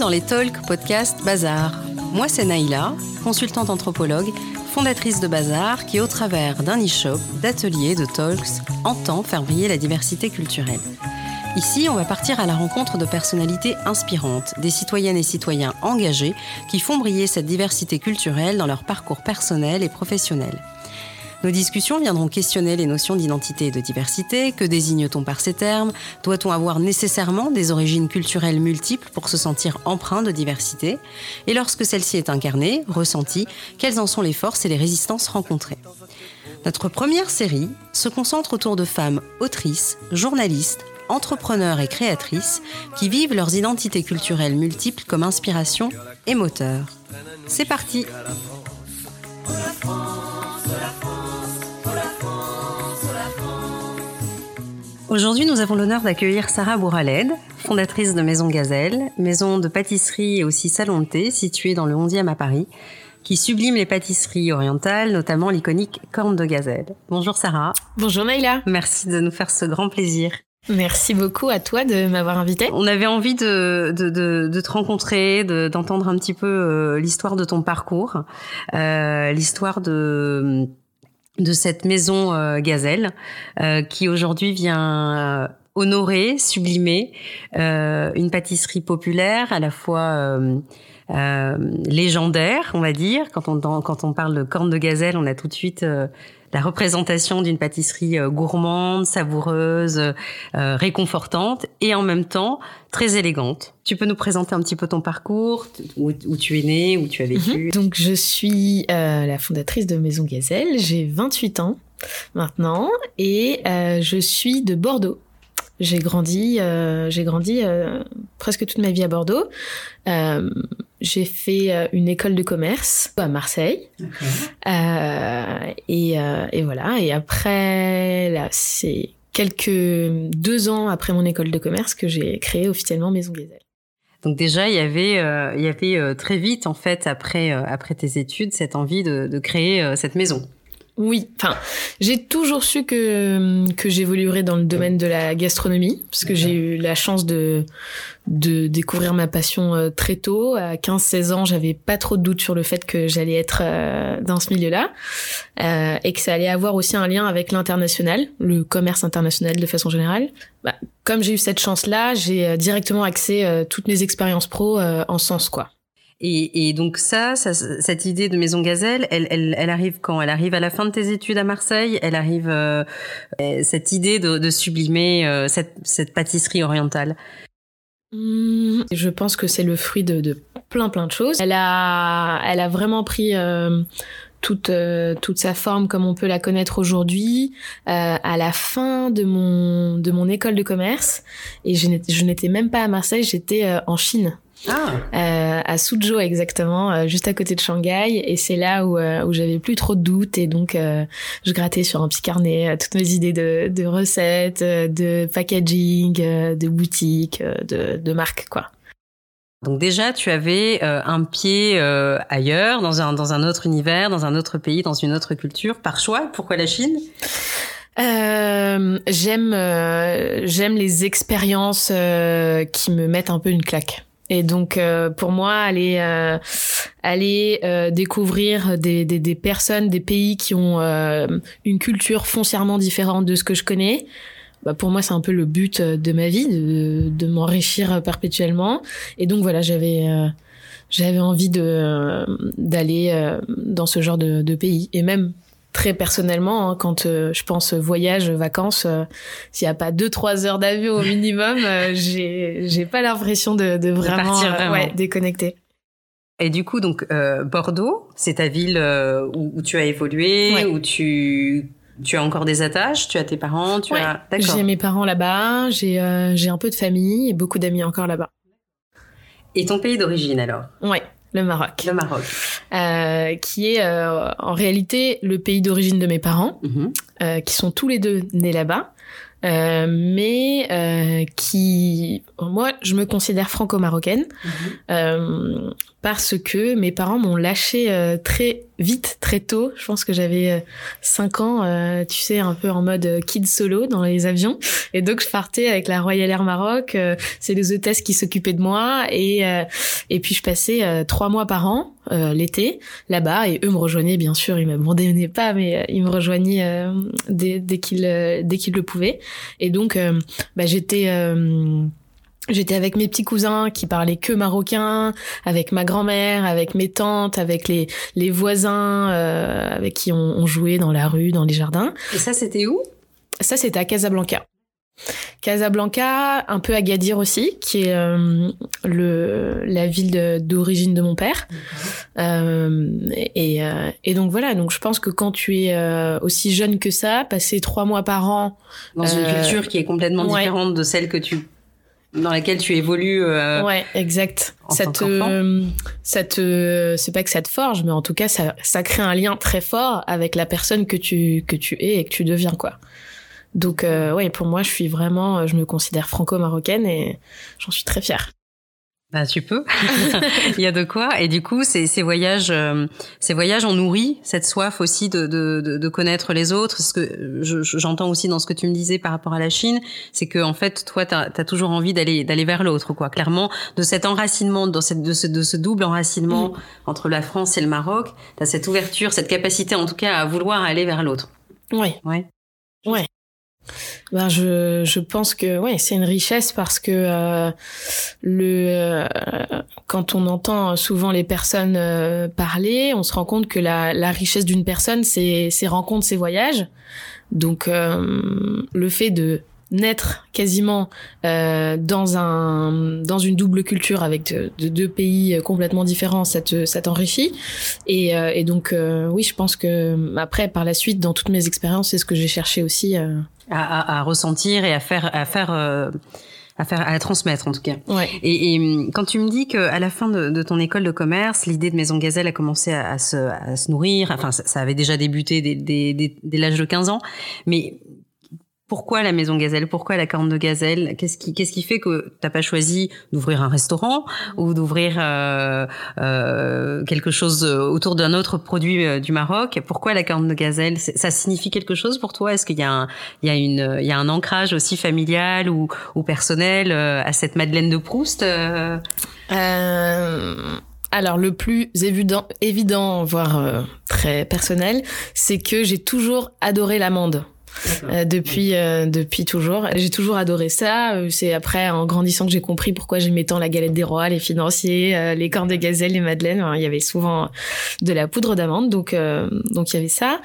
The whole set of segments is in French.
Dans les Talk Podcast Bazar. Moi, c'est Naïla, consultante anthropologue, fondatrice de Bazar, qui, au travers d'un e-shop, d'ateliers, de talks, entend faire briller la diversité culturelle. Ici, on va partir à la rencontre de personnalités inspirantes, des citoyennes et citoyens engagés qui font briller cette diversité culturelle dans leur parcours personnel et professionnel. Nos discussions viendront questionner les notions d'identité et de diversité. Que désigne-t-on par ces termes? Doit-on avoir nécessairement des origines culturelles multiples pour se sentir empreint de diversité? Et lorsque celle-ci est incarnée, ressentie, quelles en sont les forces et les résistances rencontrées? Notre première série se concentre autour de femmes autrices, journalistes, entrepreneurs et créatrices qui vivent leurs identités culturelles multiples comme inspiration et moteur. C'est parti Aujourd'hui, nous avons l'honneur d'accueillir Sarah Bouraled, fondatrice de Maison Gazelle, maison de pâtisserie et aussi salon de thé située dans le 11e à Paris, qui sublime les pâtisseries orientales, notamment l'iconique corne de gazelle. Bonjour Sarah. Bonjour Naïla. Merci de nous faire ce grand plaisir. Merci beaucoup à toi de m'avoir invité. On avait envie de, de, de, de te rencontrer, d'entendre un petit peu euh, l'histoire de ton parcours, euh, l'histoire de de cette maison euh, Gazelle euh, qui aujourd'hui vient euh, honorer, sublimer une pâtisserie populaire à la fois légendaire, on va dire. Quand on, quand on parle de corne de gazelle, on a tout de suite la représentation d'une pâtisserie euh, gourmande, savoureuse, euh, réconfortante et en même temps très élégante. Tu peux nous présenter un petit peu ton parcours, où, tu es née, où tu as vécu mhm. Donc je suis euh, la fondatrice de Maison Gazelle, j'ai 28 ans maintenant et je suis de Bordeaux. J'ai grandi, j'ai grandi presque toute ma vie à Bordeaux. J'ai fait euh, une école de commerce à Marseille. Euh, et, euh, et, voilà. Et après, là, c'est quelques deux ans après mon école de commerce que j'ai créé officiellement Maison Gazelle. Donc déjà, il y avait, euh, il y avait euh, très vite en fait après après tes études cette envie de, de créer cette maison. Oui, enfin, j'ai toujours su que que j'évoluerais dans le domaine de la gastronomie parce que j'ai eu la chance de de découvrir ma passion euh, très tôt. À 15-16 ans, j'avais pas trop de doutes sur le fait que j'allais être euh, dans ce milieu-là euh, et que ça allait avoir aussi un lien avec l'international, le commerce international de façon générale. Bah, comme j'ai eu cette chance-là, j'ai directement axé toutes mes expériences pro en sens quoi. Et, donc ça, cette idée de Maison Gazelle, elle, arrive quand? Elle arrive à la fin de tes études à Marseille? Elle arrive euh, cette idée de, sublimer euh, cette, pâtisserie orientale? Mmh, je pense que c'est le fruit de, plein plein de choses. Elle a, elle a vraiment pris euh, toute euh, toute sa forme comme on peut la connaître aujourd'hui euh, à la fin de mon de mon école de commerce et je n'étais même pas à Marseille, j'étais en Chine ah. Euh, à Suzhou exactement, euh, juste à côté de Shanghai. Et c'est là où, euh, où j'avais plus trop de doutes et donc je grattais sur un petit carnet toutes mes idées de, de recettes, de packaging, de boutique, de, de marque quoi. Donc déjà, tu avais un pied ailleurs, dans un, dans un autre univers, dans un autre pays, dans une autre culture, par choix. Pourquoi la Chine? Euh, j'aime j'aime les expériences qui me mettent un peu une claque. Et donc euh, pour moi, aller euh, aller euh, découvrir des, des, des, personnes, des pays qui ont une culture foncièrement différente de ce que je connais, bah pour moi c'est un peu le but de ma vie, de, de m'enrichir perpétuellement. Et donc voilà, j'avais j'avais envie de d'aller dans ce genre de, de pays et même très personnellement, hein, quand euh, je pense voyage, vacances, euh, s'il n'y a pas deux trois heures d'avion au minimum, euh, j'ai j'ai pas l'impression de, de, vraiment, vraiment. Ouais, déconnecter. Et du coup, donc Bordeaux, c'est ta ville où, où, tu as évolué, où tu tu as encore des attaches, tu as tes parents, tu as J'ai mes parents là-bas, j'ai j'ai un peu de famille et beaucoup d'amis encore là-bas. Et ton pays d'origine alors? Ouais. Le Maroc. Le Maroc. Euh, qui est euh, en réalité le pays d'origine de mes parents, mm-hmm. euh, qui sont tous les deux nés là-bas. Mais qui moi je me considère franco-marocaine mm-hmm. Parce que mes parents m'ont lâché euh, très vite, très tôt. Je pense que j'avais 5 ans, euh, tu sais, un peu en mode kid solo dans les avions. Et donc, je partais avec la Royal Air Maroc. c'est les hôtesses qui s'occupaient de moi. Et, et puis, je passais trois mois par an, l'été, là-bas. Et eux me rejoignaient, bien sûr. Ils m'abandonnaient pas, mais ils me rejoignaient dès, dès qu'ils dès qu'ils le pouvaient. Et donc, bah, j'étais J'étais avec mes petits cousins qui parlaient que marocain, avec ma grand-mère, avec mes tantes, avec les, les voisins euh, avec qui on, on, jouait dans la rue, dans les jardins. Et ça, c'était où? Ça, c'était à Casablanca. Casablanca, un peu Agadir aussi, qui est euh, le, la ville d'origine de, mon père. Euh, et, et, donc voilà, donc je pense que quand tu es aussi jeune que ça, passer trois mois par an... Dans une culture qui est complètement différente de celle que tu dans laquelle tu évolues. Euh, ouais, exact. ça te, ça te, c'est pas que ça te forge, mais en tout cas, ça, ça crée un lien très fort avec la personne que tu, que tu es et que tu deviens, quoi. Donc, euh, ouais, pour moi, je suis vraiment, je me considère franco-marocaine et j'en suis très fière. Bah, tu peux. Il y a de quoi. Et du coup, ces, ces voyages, euh, ces voyages ont nourri cette soif aussi de, de, de, de connaître les autres. Ce que j'entends aussi dans ce que tu me disais par rapport à la Chine, c'est que en fait, toi, tu as, toujours envie d'aller d'aller vers l'autre, quoi. Clairement, de cet enracinement, dans cette, de, ce, de ce double enracinement mm. entre la France et le Maroc, tu as cette ouverture, cette capacité, en tout cas, à vouloir aller vers l'autre. Oui. Ouais. Ouais. Ben je, je pense que ouais c'est une richesse parce que euh, le euh, quand on entend souvent les personnes euh, parler, on se rend compte que la, la richesse d'une personne c'est ses rencontres, ses voyages. Donc le fait de naître quasiment euh, dans un dans une double culture avec de, deux pays complètement différents, ça te ça t'enrichit et, euh, et donc euh, oui, je pense que après par la suite dans toutes mes expériences, c'est ce que j'ai cherché aussi à, à, à, ressentir et à faire à faire à faire à transmettre en tout cas. Ouais. Et, et, quand tu me dis que à la fin de, de ton école de commerce, l'idée de Maison Gazelle a commencé à, à, se, à se, nourrir, enfin ça, ça, avait déjà débuté dès, dès, dès, dès l'âge de 15 ans, mais pourquoi la maison Gazelle? Pourquoi la corne de Gazelle? Qu'est-ce qui, qu'est-ce qui fait que t'as pas choisi d'ouvrir un restaurant ou d'ouvrir euh, euh, quelque chose autour d'un autre produit euh, du Maroc? Pourquoi la corne de Gazelle? Ça signifie quelque chose pour toi? Est-ce qu'il y a un, il y a une, il y a un ancrage aussi familial ou, ou personnel euh, à cette Madeleine de Proust euh... Alors le plus évident, évident voire très personnel, c'est que j'ai toujours adoré l'amande. Euh, depuis euh, depuis toujours. J'ai toujours adoré ça. Euh, c'est après en grandissant que j'ai compris pourquoi j'aimais tant la galette des rois, les financiers, les cornes de gazelle, les madeleines. il y avait souvent de la poudre d'amande, donc donc il y avait ça.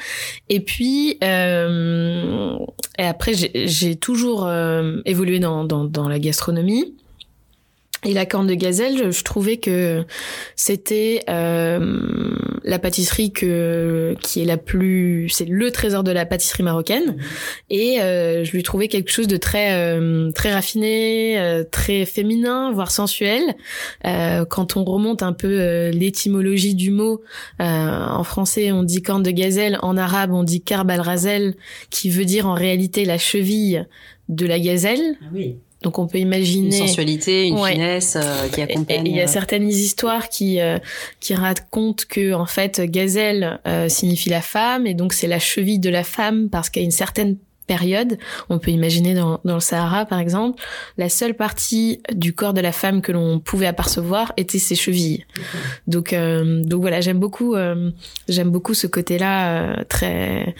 Et puis et après j'ai toujours évolué dans, dans dans la gastronomie. Et la corne de gazelle, je, trouvais que c'était euh, la pâtisserie que qui est la plus, c'est le trésor de la pâtisserie marocaine. Et euh, je lui trouvais quelque chose de très euh, très raffiné, euh, très féminin, voire sensuel. Euh, quand on remonte un peu euh, l'étymologie du mot, en français on dit corne de gazelle, en arabe on dit karb al razel, qui veut dire en réalité la cheville de la gazelle. Ah oui. Donc on peut imaginer une sensualité, une finesse euh, qui accompagne. Il y a euh, certaines histoires qui euh, qui racontent que en fait gazelle signifie la femme et donc c'est la cheville de la femme parce qu'à une certaine période, on peut imaginer dans, dans le Sahara par exemple, la seule partie du corps de la femme que l'on pouvait apercevoir était ses chevilles. Donc donc voilà, j'aime beaucoup j'aime beaucoup ce côté-là très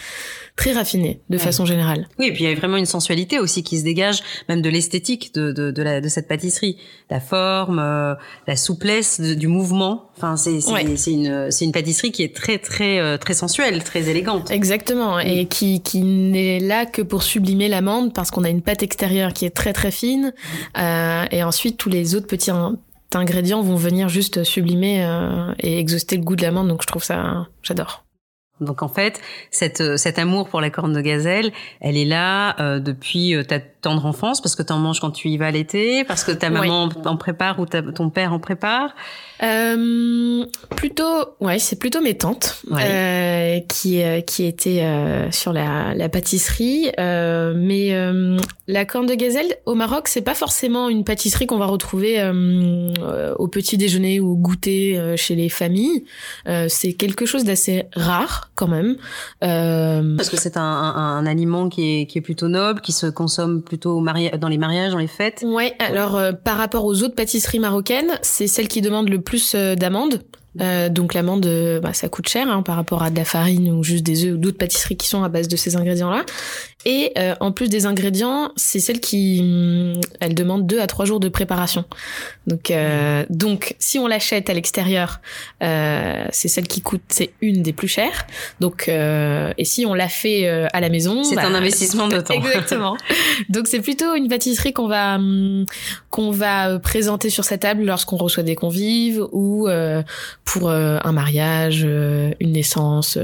très raffiné de façon générale. Oui, et puis il y a vraiment une sensualité aussi qui se dégage, même de l'esthétique de, de, de, la, de cette pâtisserie. La forme, euh, la souplesse du mouvement. Enfin, c'est c'est une, une pâtisserie qui est très, très, euh, très sensuelle, très élégante. Exactement. Et qui, qui n'est là que pour sublimer l'amande parce qu'on a une pâte extérieure qui est très, très fine. Euh, et ensuite, tous les autres petits ingrédients vont venir juste sublimer euh, et exhauster le goût de l'amande. Donc, je trouve ça, j'adore. Donc en fait, cette, euh, cet amour pour la corne de gazelle, elle est là euh, depuis euh, ta tendre enfance parce que tu en manges quand tu y vas l'été, parce que ta maman en prépare ou ton père en prépare euh, plutôt, ouais, c'est plutôt mes tantes euh, qui euh, qui étaient sur la, la pâtisserie. Mais la corne de gazelle au Maroc, c'est pas forcément une pâtisserie qu'on va retrouver au petit déjeuner ou au goûter chez les familles. c'est quelque chose d'assez rare quand même. Parce que c'est un, un, un, aliment qui est qui est plutôt noble, qui se consomme plutôt dans les mariages, dans les fêtes. Ouais. Alors par rapport aux autres pâtisseries marocaines, c'est celle qui demande le plus euh, d'amandes. Euh, donc l'amande, euh, bah, ça coûte cher hein, par rapport à de la farine ou juste des œufs ou d'autres pâtisseries qui sont à base de ces ingrédients-là. Et euh, en plus des ingrédients, c'est celle qui, hum, elle demande deux à trois jours de préparation. Donc, euh, donc si on l'achète à l'extérieur, euh, c'est celle qui coûte, c'est une des plus chères. Donc, euh, et si on l'a fait à la maison, c'est un bah, investissement de temps. Exactement. donc c'est plutôt une pâtisserie qu'on va hum, qu'on va présenter sur sa table lorsqu'on reçoit des convives ou pour un mariage, une naissance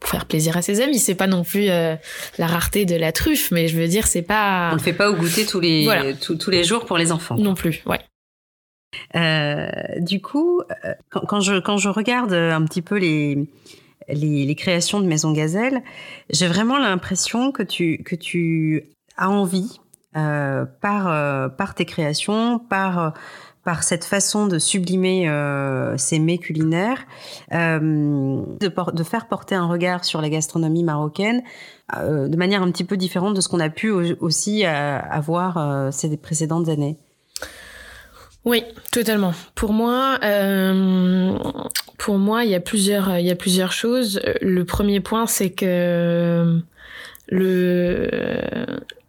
pour faire plaisir à ses amis. C'est pas non plus euh, la rareté de la truffe, mais je veux dire, c'est pas. On le fait pas au goûter tous les tous, les jours pour les enfants. Non plus, ouais. Euh, du coup, euh, quand, je quand je regarde un petit peu les les, les créations de Maison Gazelle, j'ai vraiment l'impression que tu que tu as envie par par tes créations, par par cette façon de sublimer euh, ces mets culinaires, euh, de, faire porter un regard sur la gastronomie marocaine euh, de manière un petit peu différente de ce qu'on a pu aussi avoir ces précédentes années. Oui, totalement. Pour moi, pour moi, il y a plusieurs, il y a plusieurs choses. Le premier point, c'est que le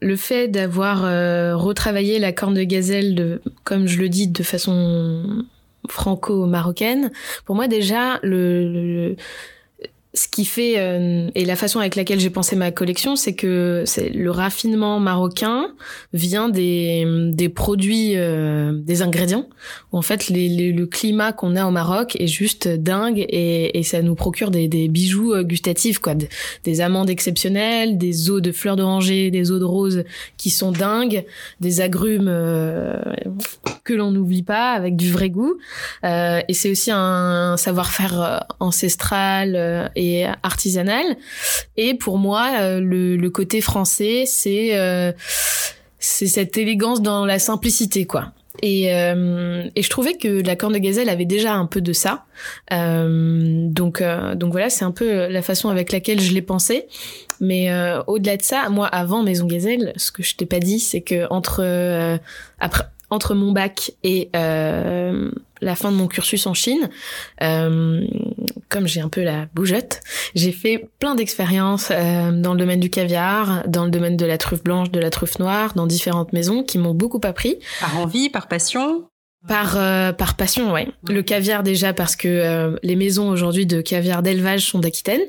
le fait d'avoir euh, retravaillé la corne de gazelle de comme je le dis de façon franco-marocaine pour moi déjà le ce qui fait euh, et la façon avec laquelle j'ai pensé ma collection, c'est que c'est le raffinement marocain vient des, des produits, euh, des ingrédients. en fait, les, le climat qu'on a au Maroc est juste dingue et, et ça nous procure des, des bijoux euh, gustatifs, quoi, des, amandes exceptionnelles, des eaux de fleurs d'oranger, des eaux de rose qui sont dingues, des agrumes que l'on n'oublie pas avec du vrai goût. et c'est aussi un savoir-faire ancestral et artisanale. Et pour moi, euh, le, côté français, c'est euh, c'est cette élégance dans la simplicité, quoi. Et, euh, et, je trouvais que la corne de gazelle avait déjà un peu de ça. Donc, donc voilà, c'est un peu la façon avec laquelle je l'ai pensé. Mais au-delà de ça, moi, avant Maison Gazelle, ce que je t'ai pas dit, c'est que entre après entre mon bac et la fin de mon cursus en Chine, comme j'ai un peu la bougeotte, j'ai fait plein d'expériences euh, dans le domaine du caviar, dans le domaine de la truffe blanche, de la truffe noire, dans différentes maisons qui m'ont beaucoup appris. Par envie, par passion? Par euh, par passion, ouais. Le caviar déjà parce que euh, les maisons aujourd'hui de caviar d'élevage sont d'Aquitaine.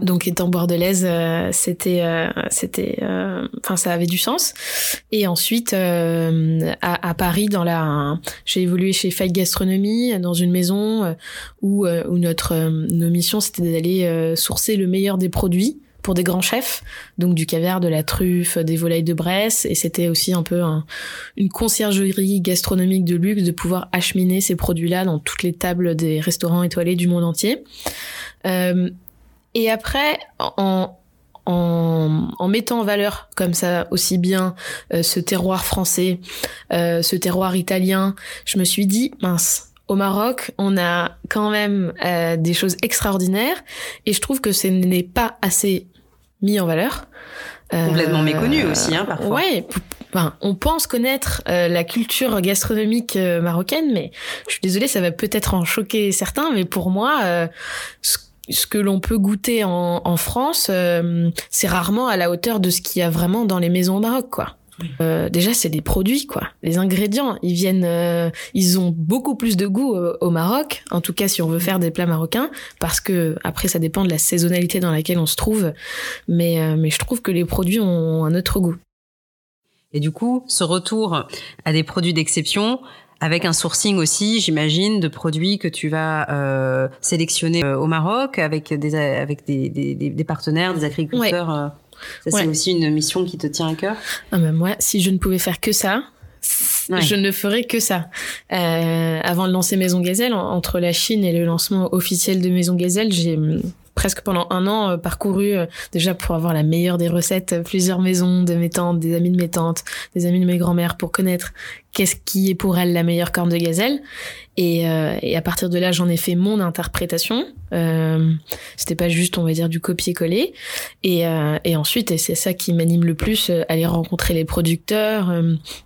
Donc étant bordelaise, euh, c'était, euh, c'était, euh, enfin ça avait du sens. Et ensuite à, à, Paris, dans la, j'ai évolué chez Fight Gastronomie dans une maison où où notre nos missions c'était d'aller sourcer le meilleur des produits pour des grands chefs, donc du caviar, de la truffe, des volailles de Bresse, et c'était aussi un peu une conciergerie gastronomique de luxe de pouvoir acheminer ces produits-là dans toutes les tables des restaurants étoilés du monde entier. Euh, et après, en, en, en, mettant en valeur comme ça aussi bien euh, ce terroir français, euh, ce terroir italien, je me suis dit, mince, au Maroc, on a quand même euh, des choses extraordinaires et je trouve que ce n'est pas assez mis en valeur. Complètement méconnu aussi, hein, parfois. Ouais, enfin, on pense connaître la culture gastronomique marocaine, mais je suis désolée, ça va peut-être en choquer certains, mais pour moi, ce ce que l'on peut goûter en, en France, euh, c'est rarement à la hauteur de ce qu'il y a vraiment dans les maisons au Maroc, quoi. Euh, déjà, c'est des produits, quoi. Les ingrédients, ils viennent, euh, ils ont beaucoup plus de goût au, Maroc. En tout cas, si on veut faire des plats marocains, parce que après, ça dépend de la saisonnalité dans laquelle on se trouve. Mais, mais je trouve que les produits ont un autre goût. Et du coup, ce retour à des produits d'exception, avec un sourcing aussi, j'imagine, de produits que tu vas euh, sélectionner euh, au Maroc avec des avec des, des, des partenaires, des agriculteurs. Euh. Ça, c'est aussi une mission qui te tient à cœur? Ah ben moi, si je ne pouvais faire que ça, je ne ferais que ça. Euh, avant de lancer Maison Gazelle, entre la Chine et le lancement officiel de Maison Gazelle, j'ai presque pendant un an euh, parcouru euh, déjà pour avoir la meilleure des recettes plusieurs maisons de mes tantes, des amis de mes tantes, des amis de mes grands-mères pour connaître qu'est-ce qui est pour elles la meilleure corne de gazelle. Et, et à partir de là j'en ai fait mon interprétation. Euh, c'était pas juste on va dire du copier-coller. Et, et ensuite et c'est ça qui m'anime le plus aller rencontrer les producteurs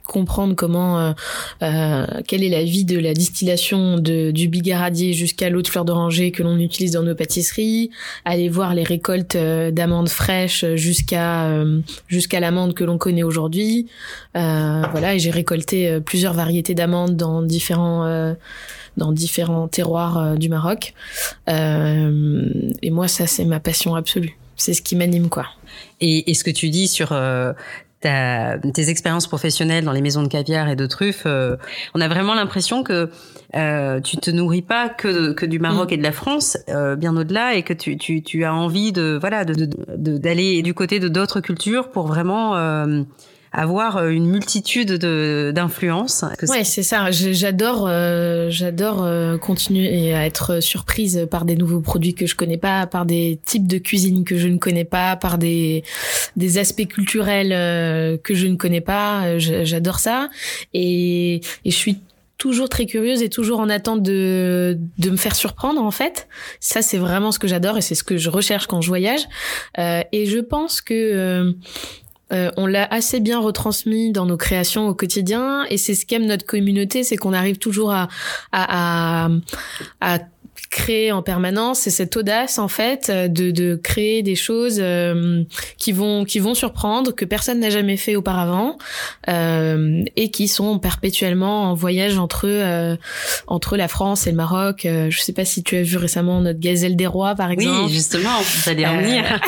comprendre comment quelle est la vie de la distillation de, du bigaradier jusqu'à l'eau de fleur d'oranger que l'on utilise dans nos pâtisseries. Aller voir les récoltes euh, d'amandes fraîches jusqu'à euh, jusqu'à l'amande que l'on connaît aujourd'hui. Euh, voilà, et j'ai récolté plusieurs variétés d'amandes dans différents dans différents terroirs du Maroc. et moi, ça, c'est ma passion absolue. C'est ce qui m'anime, quoi. Et, et, ce que tu dis sur tes expériences professionnelles dans les maisons de caviar et de truffes, euh, on a vraiment l'impression que euh, tu te nourris pas que, que du Maroc mm. et de la France, euh, bien au-delà, et que tu, tu, tu, as envie de voilà d'aller de, de, du côté de d'autres cultures pour vraiment euh, avoir euh, une multitude de d'influences. Ouais, c'est ça. J'adore, euh, j'adore euh, continuer à être surprise par des nouveaux produits que je connais pas, par des types de cuisine que je ne connais pas, par des des aspects culturels que je ne connais pas. J'adore ça et, et je suis toujours très curieuse et toujours en attente de, de me faire surprendre en fait. Ça c'est vraiment ce que j'adore et c'est ce que je recherche quand je voyage. Euh, et je pense que euh, on l'a assez bien retransmis dans nos créations au quotidien et c'est ce qu'aime notre communauté, c'est qu'on arrive toujours à créer en permanence, c'est cette audace en fait de, de créer des choses euh, qui vont qui vont surprendre, que personne n'a jamais fait auparavant euh, et qui sont perpétuellement en voyage entre euh, entre la France et le Maroc. Je sais pas si tu as vu récemment notre gazelle des rois par exemple. Oui, justement, allait en venir.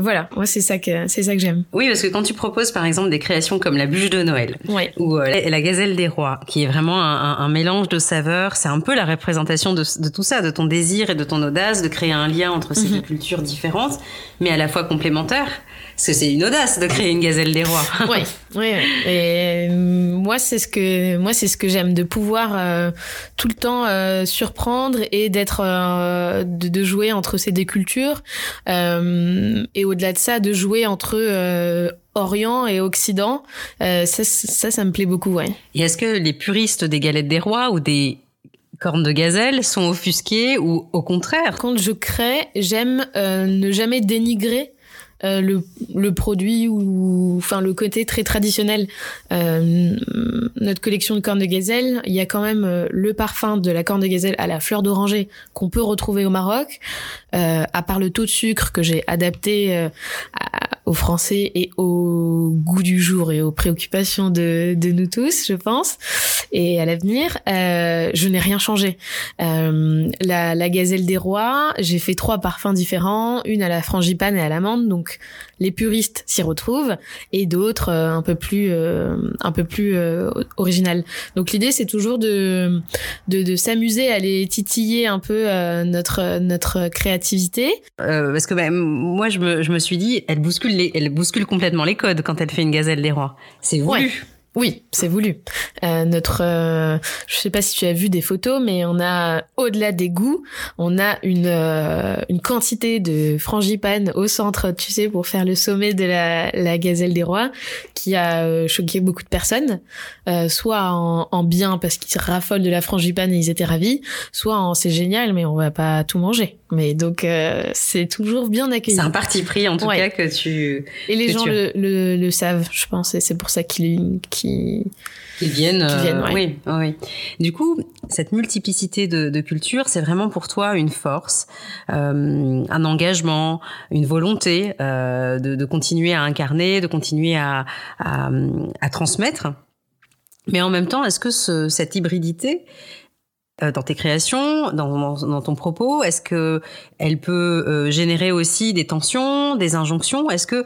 voilà, moi c'est ça que c'est ça que j'aime. Oui, parce que quand tu proposes par exemple des créations comme la bûche de Noël ou la, gazelle des rois, qui est vraiment un, un mélange de saveurs, c'est un peu la représentation de, de, tout ça, de ton désir et de ton audace, de créer un lien entre ces mhm. deux cultures différentes, mais à la fois complémentaires. Parce que c'est une audace de créer une gazelle des rois. oui, oui, Et euh, moi, c'est ce que moi, c'est ce que j'aime, de pouvoir euh, tout le temps euh, surprendre et d'être, euh, de, de, jouer entre ces deux cultures. et au-delà de ça, de jouer entre Orient et Occident. ça, ça, ça me plaît beaucoup, ouais. Et est-ce que les puristes des galettes des rois ou des cornes de gazelle sont offusquées ou au contraire Quand je crée, j'aime euh, ne jamais dénigrer euh, le, le, produit ou enfin le côté très traditionnel. Euh, notre collection de cornes de gazelle, il y a quand même euh, le parfum de la corne de gazelle à la fleur d'oranger qu'on peut retrouver au Maroc, euh, à part le taux de sucre que j'ai adapté euh, aux Français et au goût du jour et aux préoccupations de, de nous tous, je pense, et à l'avenir, je n'ai rien changé. la, la gazelle des rois, j'ai fait trois parfums différents, une à la frangipane et à l'amande, donc les puristes s'y retrouvent et d'autres euh, un peu plus euh, un peu plus euh, originales. Donc l'idée c'est toujours de de, s'amuser à les titiller un peu notre notre créativité. parce que bah, moi je me, je me suis dit elle bouscule les, elle bouscule complètement les codes quand elle fait une gazelle des rois. C'est voulu. Oui, c'est voulu. Euh, notre, euh, je sais pas si tu as vu des photos, mais on a au-delà des goûts, on a une euh, une quantité de frangipane au centre, tu sais, pour faire le sommet de la, la gazelle des rois, qui a euh, choqué beaucoup de personnes, euh, soit en, en, bien parce qu'ils raffolent de la frangipane et ils étaient ravis, soit en c'est génial, mais on va pas tout manger. Mais donc c'est toujours bien accueilli. C'est un parti pris en tout cas que tu. Et les gens le, le, le, savent, je pense, et c'est pour ça qu'ils qui viennent, euh, oui, oui. Du coup, cette multiplicité de, de cultures, c'est vraiment pour toi une force, euh, un engagement, une volonté euh, de, de, continuer à incarner, de continuer à, à, à, transmettre. Mais en même temps, est-ce que ce, cette hybridité euh, dans tes créations, dans ton propos, est-ce que elle peut euh, générer aussi des tensions, des injonctions? Est-ce que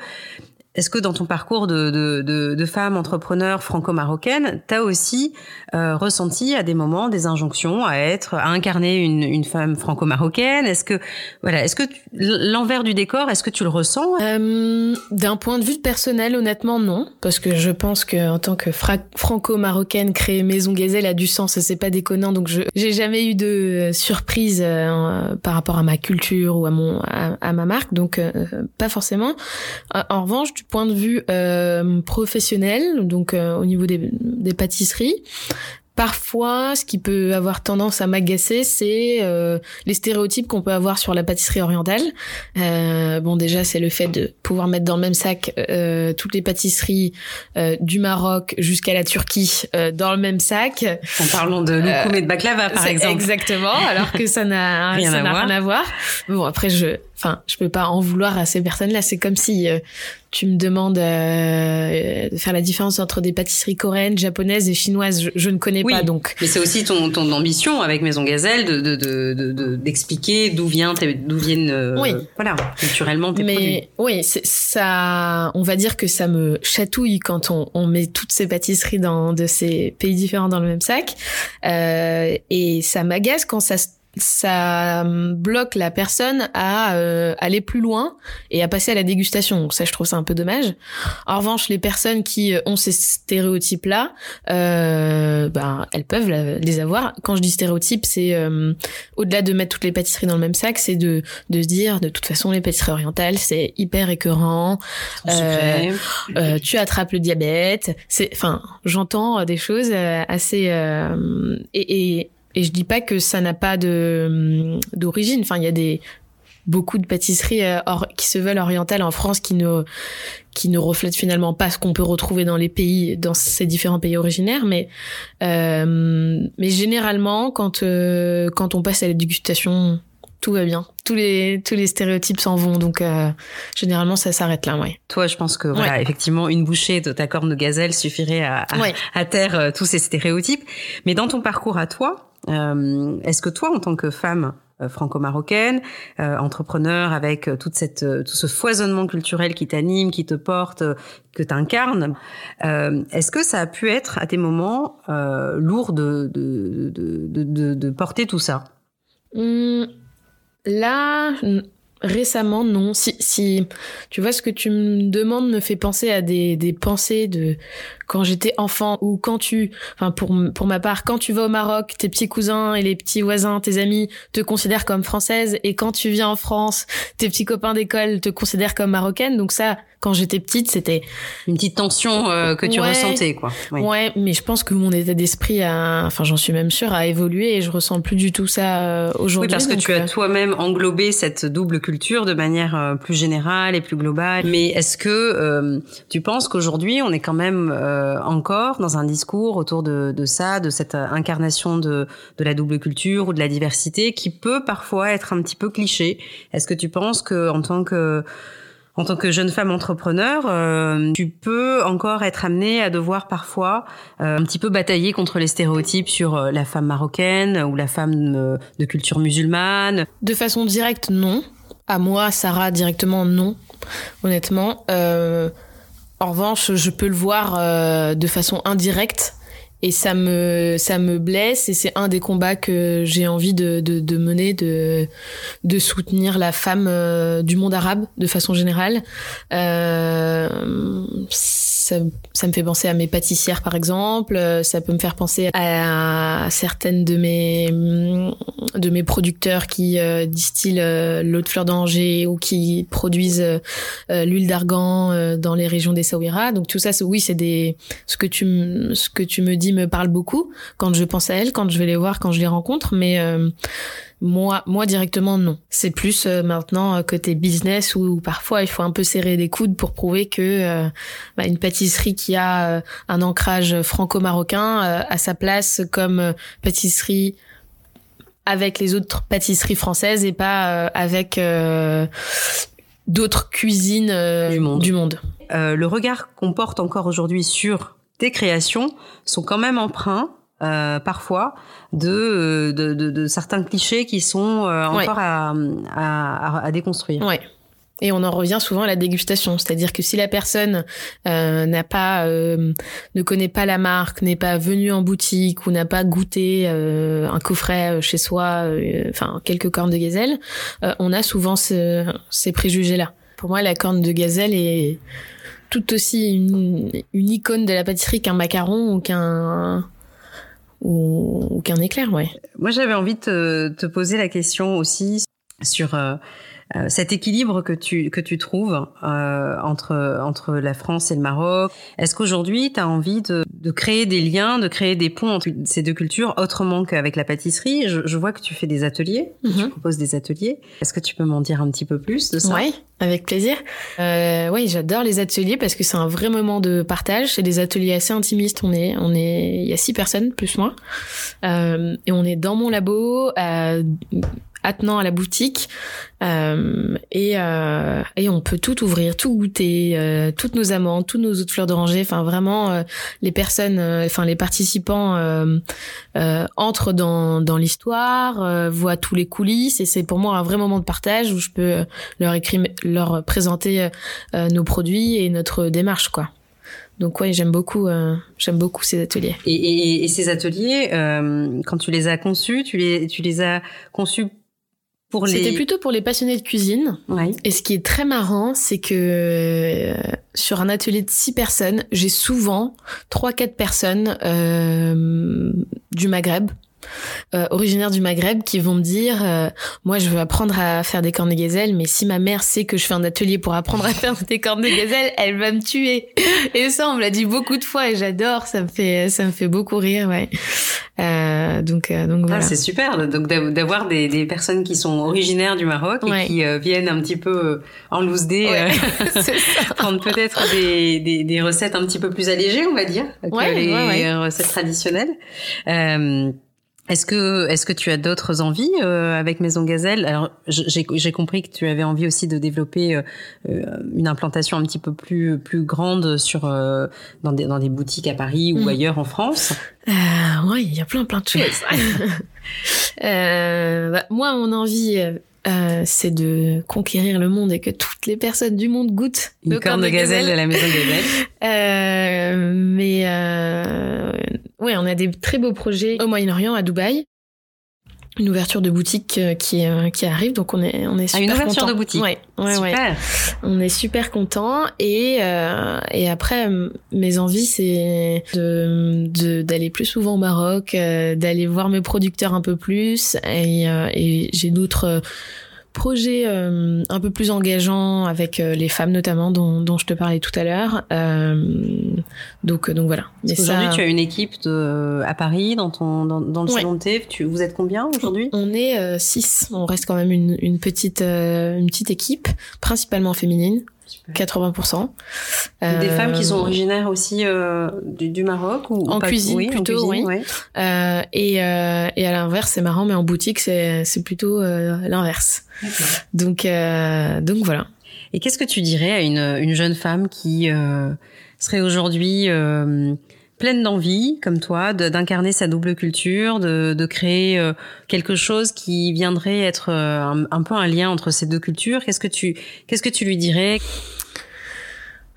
est-ce que dans ton parcours de, de, de, de femme entrepreneur franco-marocaine, tu as aussi euh, ressenti à des moments des injonctions à être, à incarner une, une femme franco-marocaine? Est-ce que, voilà, est-ce que l'envers du décor, est-ce que tu le ressens? Euh, D'un point de vue personnel, honnêtement, non, parce que je pense que en tant que franco-marocaine, créer Maison Gazelle a du sens c'est pas déconnant. Donc, je j'ai jamais eu de surprise euh, par rapport à ma culture ou à mon à, ma marque, donc euh, pas forcément. En revanche, point de vue euh, professionnel, donc euh, au niveau des, des pâtisseries, Parfois, ce qui peut avoir tendance à m'agacer, c'est euh, les stéréotypes qu'on peut avoir sur la pâtisserie orientale. Euh, bon, déjà, c'est le fait de pouvoir mettre dans le même sac euh, toutes les pâtisseries euh, du Maroc jusqu'à la Turquie euh, dans le même sac. En parlant de loukoum et de baklava, par exemple. Exactement, alors que ça n'a rien, à rien à voir. Bon, après, je, enfin, je peux pas en vouloir à ces personnes-là. C'est comme si tu me demandes euh, de faire la différence entre des pâtisseries coréennes, japonaises et chinoises. Je, ne connais pas donc. Mais c'est aussi ton, ton ambition avec Maison Gazelle de d'expliquer de, de, d'où vient d'où viennent euh, oui. voilà culturellement tes Mais produits. oui, ça, on va dire que ça me chatouille quand on, on met toutes ces pâtisseries dans de ces pays différents dans le même sac euh, et ça m'agace quand ça se ça bloque la personne à euh, aller plus loin et à passer à la dégustation. Donc ça, je trouve ça un peu dommage. En revanche, les personnes qui euh, ont ces stéréotypes-là, euh, ben, elles peuvent les avoir. Quand je dis stéréotypes, c'est euh, au-delà de mettre toutes les pâtisseries dans le même sac, c'est de, de se dire, de toute façon, les pâtisseries orientales, c'est hyper écœurant. tu attrapes le diabète. C'est, enfin, j'entends des choses assez et, et et je dis pas que ça n'a pas de hum, d'origine. Enfin, il y a des beaucoup de pâtisseries euh, qui se veulent orientales en France qui ne qui ne reflètent finalement pas ce qu'on peut retrouver dans les pays dans ces différents pays originaires mais euh, mais généralement quand euh, quand on passe à la dégustation tout va bien. Tous les tous les stéréotypes s'en vont, donc euh, généralement ça s'arrête là, ouais. Toi, je pense que voilà, effectivement, une bouchée de ta corne de gazelle suffirait à, à, à terre euh, tous ces stéréotypes. Mais dans ton parcours à toi, euh, est-ce que toi, en tant que femme euh, franco-marocaine, euh, entrepreneur avec toute cette, tout ce foisonnement culturel qui t'anime, qui te porte, que t'incarnes, est-ce que ça a pu être à tes moments lourd de, de, de, de, de porter tout ça? Mmh, Là, Récemment, non. Si, si tu vois ce que tu me demandes me fait penser à des, des pensées de quand j'étais enfant ou quand tu, enfin pour pour ma part, quand tu vas au Maroc, tes petits cousins et les petits voisins, tes amis te considèrent comme française et quand tu viens en France, tes petits copains d'école te considèrent comme marocaine. Donc ça, quand j'étais petite, c'était une petite tension euh, que tu ressentais, quoi. Ouais, mais je pense que mon état d'esprit a, enfin, j'en suis même sûre, a évolué et je ressens plus du tout ça euh, aujourd'hui. Oui, parce que tu as euh, toi-même englobé cette double culture de manière plus générale et plus globale. Mais est-ce que tu penses qu'aujourd'hui, on est quand même encore dans un discours autour de, ça, de cette incarnation de, la double culture ou de la diversité, qui peut parfois être un petit peu cliché Est-ce que tu penses que en tant que en tant que jeune femme entrepreneur, euh, tu peux encore être amenée à devoir parfois euh, un petit peu batailler contre les stéréotypes sur euh, la femme marocaine ou la femme de culture musulmane? De façon directe, non. À moi, Sarah, directement, non. Honnêtement. En revanche, je peux le voir de façon indirecte et ça me ça me blesse et c'est un des combats que j'ai envie de, de, de, mener de de soutenir la femme euh, du monde arabe de façon générale. Euh, ça, ça me fait penser à mes pâtissières par exemple. Ça peut me faire penser à, certaines de mes de mes producteurs qui euh, distillent euh, l'eau de fleur d'Angers ou qui produisent l'huile d'argan dans les régions des Saouira. Donc tout ça oui c'est des ce que tu ce que tu me dis me parle beaucoup quand je pense à elle, quand je vais les voir, quand je les rencontre, mais euh, moi, moi directement non. C'est plus euh, maintenant côté business où, parfois il faut un peu serrer des coudes pour prouver que euh, bah, une pâtisserie qui a un ancrage franco-marocain a sa place comme pâtisserie avec les autres pâtisseries françaises et pas avec d'autres cuisines du monde. Du monde. le regard qu'on porte encore aujourd'hui sur tes créations sont quand même empreints euh, parfois de, de, de, de, certains clichés qui sont euh, encore à, à, à, déconstruire. Ouais. Et on en revient souvent à la dégustation, c'est-à-dire que si la personne euh, n'a pas, euh, ne connaît pas la marque, n'est pas venue en boutique ou n'a pas goûté euh, un coffret chez soi, enfin quelques cornes de gazelle, on a souvent ce, ces préjugés-là. Pour moi, la corne de gazelle est tout aussi une, une icône de la pâtisserie qu'un macaron ou qu'un ou, qu'un éclair, ouais. Moi, j'avais envie de te, te, poser la question aussi sur euh, cet équilibre que tu que tu trouves euh, entre entre la France et le Maroc. Est-ce qu'aujourd'hui tu as envie de, de créer des liens, de créer des ponts entre ces deux cultures autrement qu'avec la pâtisserie? Je, je, vois que tu fais des ateliers, tu mhm. proposes des ateliers. Est-ce que tu peux m'en dire un petit peu plus de ça? Oui, avec plaisir. Euh, oui, j'adore les ateliers parce que c'est un vrai moment de partage. C'est des ateliers assez intimistes. On est on est il y a six personnes plus moi euh, et on est dans mon labo. Attenant à la boutique euh, et, euh, et on peut tout ouvrir, tout goûter, euh, toutes nos amandes, toutes nos autres fleurs d'oranger. Enfin vraiment, euh, les personnes, euh, enfin les participants entrent dans, dans l'histoire, voient tous les coulisses et c'est pour moi un vrai moment de partage où je peux leur écrire, leur présenter nos produits et notre démarche quoi. Donc ouais, j'aime beaucoup, euh, j'aime beaucoup ces ateliers. Et, et, et ces ateliers, euh, quand tu les as conçus, tu les, tu les as conçus c'était plutôt pour les passionnés de cuisine. Et ce qui est très marrant, c'est que euh, sur un atelier de six personnes, j'ai souvent trois, quatre personnes euh, du Maghreb euh, originaires du Maghreb qui vont me dire euh, moi je veux apprendre à faire des cornes de gazelle mais si ma mère sait que je fais un atelier pour apprendre à faire des cornes de gazelle elle va me tuer. Et ça on me l'a dit beaucoup de fois et j'adore ça me fait ça me fait beaucoup rire ouais. Euh, donc euh, donc ah, voilà. c'est super donc d'avoir des, des personnes qui sont originaires du Maroc et qui viennent un petit peu en loose day prendre peut-être des, des, des, recettes un petit peu plus allégées on va dire que les recettes traditionnelles. Euh, est-ce que est-ce que tu as d'autres envies euh, avec Maison Gazelle? Alors j'ai compris que tu avais envie aussi de développer euh, euh, une implantation un petit peu plus plus grande sur dans des dans des boutiques à Paris ou mm. ailleurs en France. oui, il y a plein plein de choses. bah, moi, mon envie euh, c'est de conquérir le monde et que toutes les personnes du monde goûtent une corne de gazelle, de la maison gazelle. euh, mais euh, ouais, on a des très beaux projets au Moyen-Orient, à Dubaï une ouverture de boutique euh, qui euh, qui arrive donc on est on est super ah, une ouverture de boutique ouais, ouais, super. Ouais. on est super content et euh, et après mes envies c'est de d'aller plus souvent au Maroc euh, d'aller voir mes producteurs un peu plus et et j'ai d'autres projet euh, un peu plus engageant avec euh, les femmes notamment dont, dont, je te parlais tout à l'heure. Euh, donc donc voilà. Aujourd'hui, tu as une équipe de, à Paris dans ton dans, dans le salon de thé. Tu, vous êtes combien aujourd'hui? On est six. On reste quand même une, une petite une petite équipe, principalement féminine. 80%. Des femmes qui sont euh, originaires aussi euh, du, Maroc ou en cuisine plutôt, oui. Euh, et, euh, et à l'inverse, c'est marrant, mais en boutique, c'est c'est plutôt euh, l'inverse. Donc donc voilà. Et qu'est-ce que tu dirais à une, une jeune femme qui serait aujourd'hui pleine d'envie, comme toi, d'incarner sa double culture, de, de créer euh, quelque chose qui viendrait être euh, un, peu un lien entre ces deux cultures. Qu'est-ce que tu, qu'est-ce que tu lui dirais?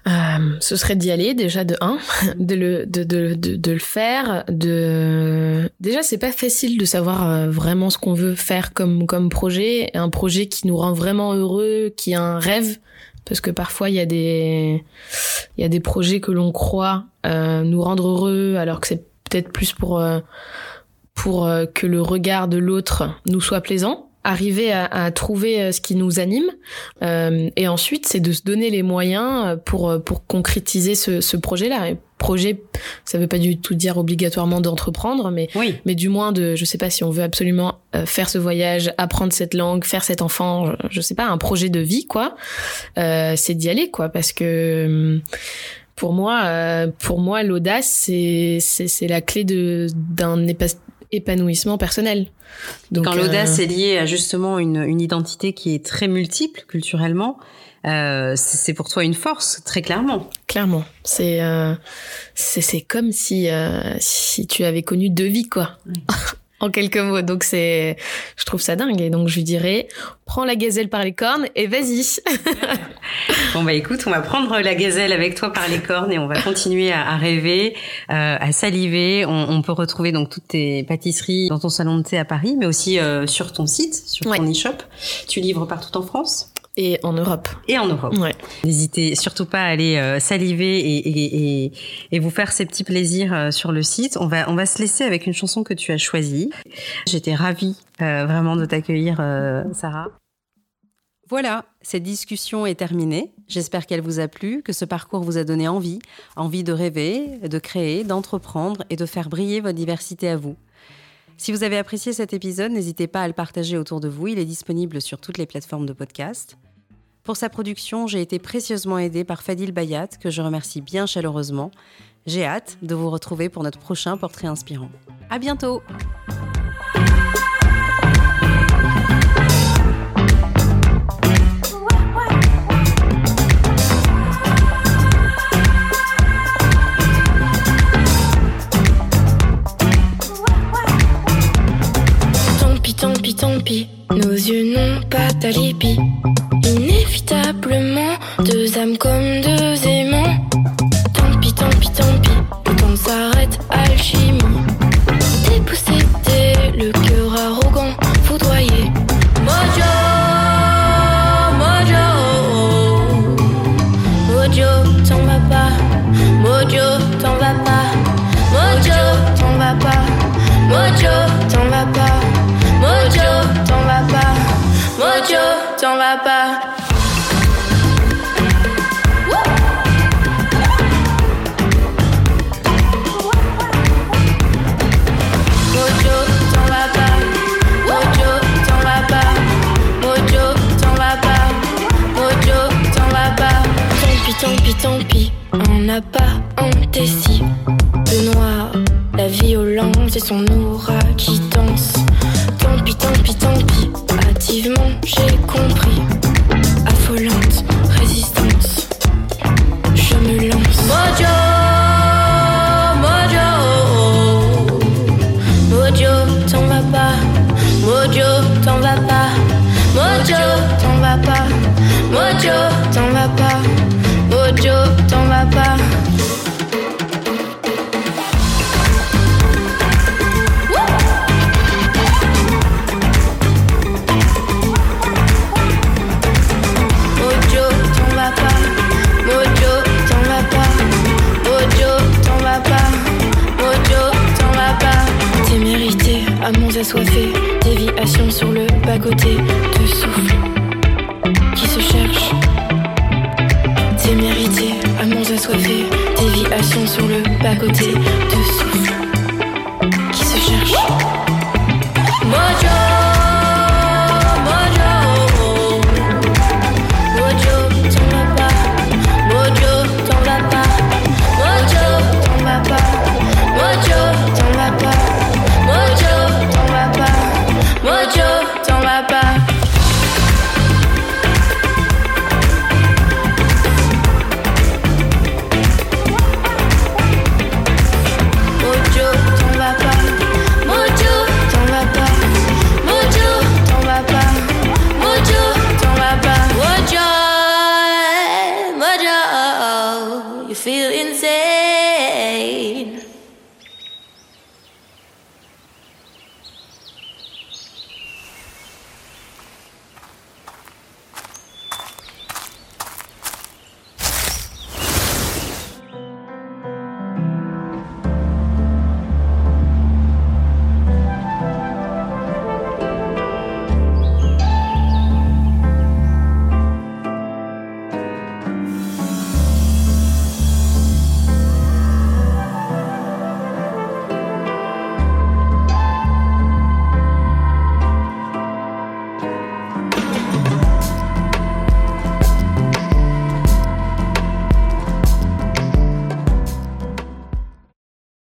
Euh, ce serait d'y aller déjà de un, de le de, de, de, de le faire. De déjà c'est pas facile de savoir vraiment ce qu'on veut faire comme comme projet, un projet qui nous rend vraiment heureux, qui est un rêve parce que parfois il y a des il y a des projets que l'on croit euh, nous rendre heureux alors que c'est peut-être plus pour euh, pour euh, que le regard de l'autre nous soit plaisant arriver à, à, trouver euh, ce qui nous anime. Euh, et ensuite c'est de se donner les moyens pour pour concrétiser ce, ce projet là projet ça veut pas du tout dire obligatoirement d'entreprendre mais oui. mais du moins de je sais pas si on veut absolument euh, faire ce voyage apprendre cette langue faire cet enfant je, sais pas un projet de vie quoi. Euh, c'est d'y aller quoi parce que pour moi euh, pour moi l'audace c'est c'est la clé de d'un épanouissement personnel. Donc, Quand l'audace euh, est liée à justement une, une, identité qui est très multiple culturellement, euh, c'est pour toi une force, très clairement. Clairement, c'est euh, c'est comme si euh, si tu avais connu deux vies quoi. en quelques mots. Donc c'est, je trouve ça dingue. Et donc je lui dirais, prends la gazelle par les cornes et vas-y. bon bah écoute, on va prendre la gazelle avec toi par les cornes et on va continuer à, rêver, euh, à saliver. On, peut retrouver donc toutes tes pâtisseries dans ton salon de thé à Paris, mais aussi euh, sur ton site, sur ton e-shop. Tu livres partout en France? Et en Europe. Et en Europe. Ouais. N'hésitez surtout pas à aller euh, saliver et, et, et, et, vous faire ces petits plaisirs euh, sur le site. On va, on va se laisser avec une chanson que tu as choisie. J'étais ravie euh, vraiment de t'accueillir, Sarah. Voilà, cette discussion est terminée. J'espère qu'elle vous a plu, que ce parcours vous a donné envie, envie de rêver, de créer, d'entreprendre et de faire briller votre diversité à vous. Si vous avez apprécié cet épisode, n'hésitez pas à le partager autour de vous. Il est disponible sur toutes les plateformes de podcast. Pour sa production, j'ai été précieusement aidée par Fadil Bayat, que je remercie bien chaleureusement. J'ai hâte de vous retrouver pour notre prochain portrait inspirant. À bientôt! Tant pis, tant pis, nos yeux n'ont pas d'alibi. Inévitablement, deux âmes comme deux aimants. Tant pis, tant pis, tant pis, le temps s'arrête, alchimie. N'a pas indécis. Le noir, la violence et son aura qui danse. Tant pis, tant pis, tant pis. Hâtivement, j'ai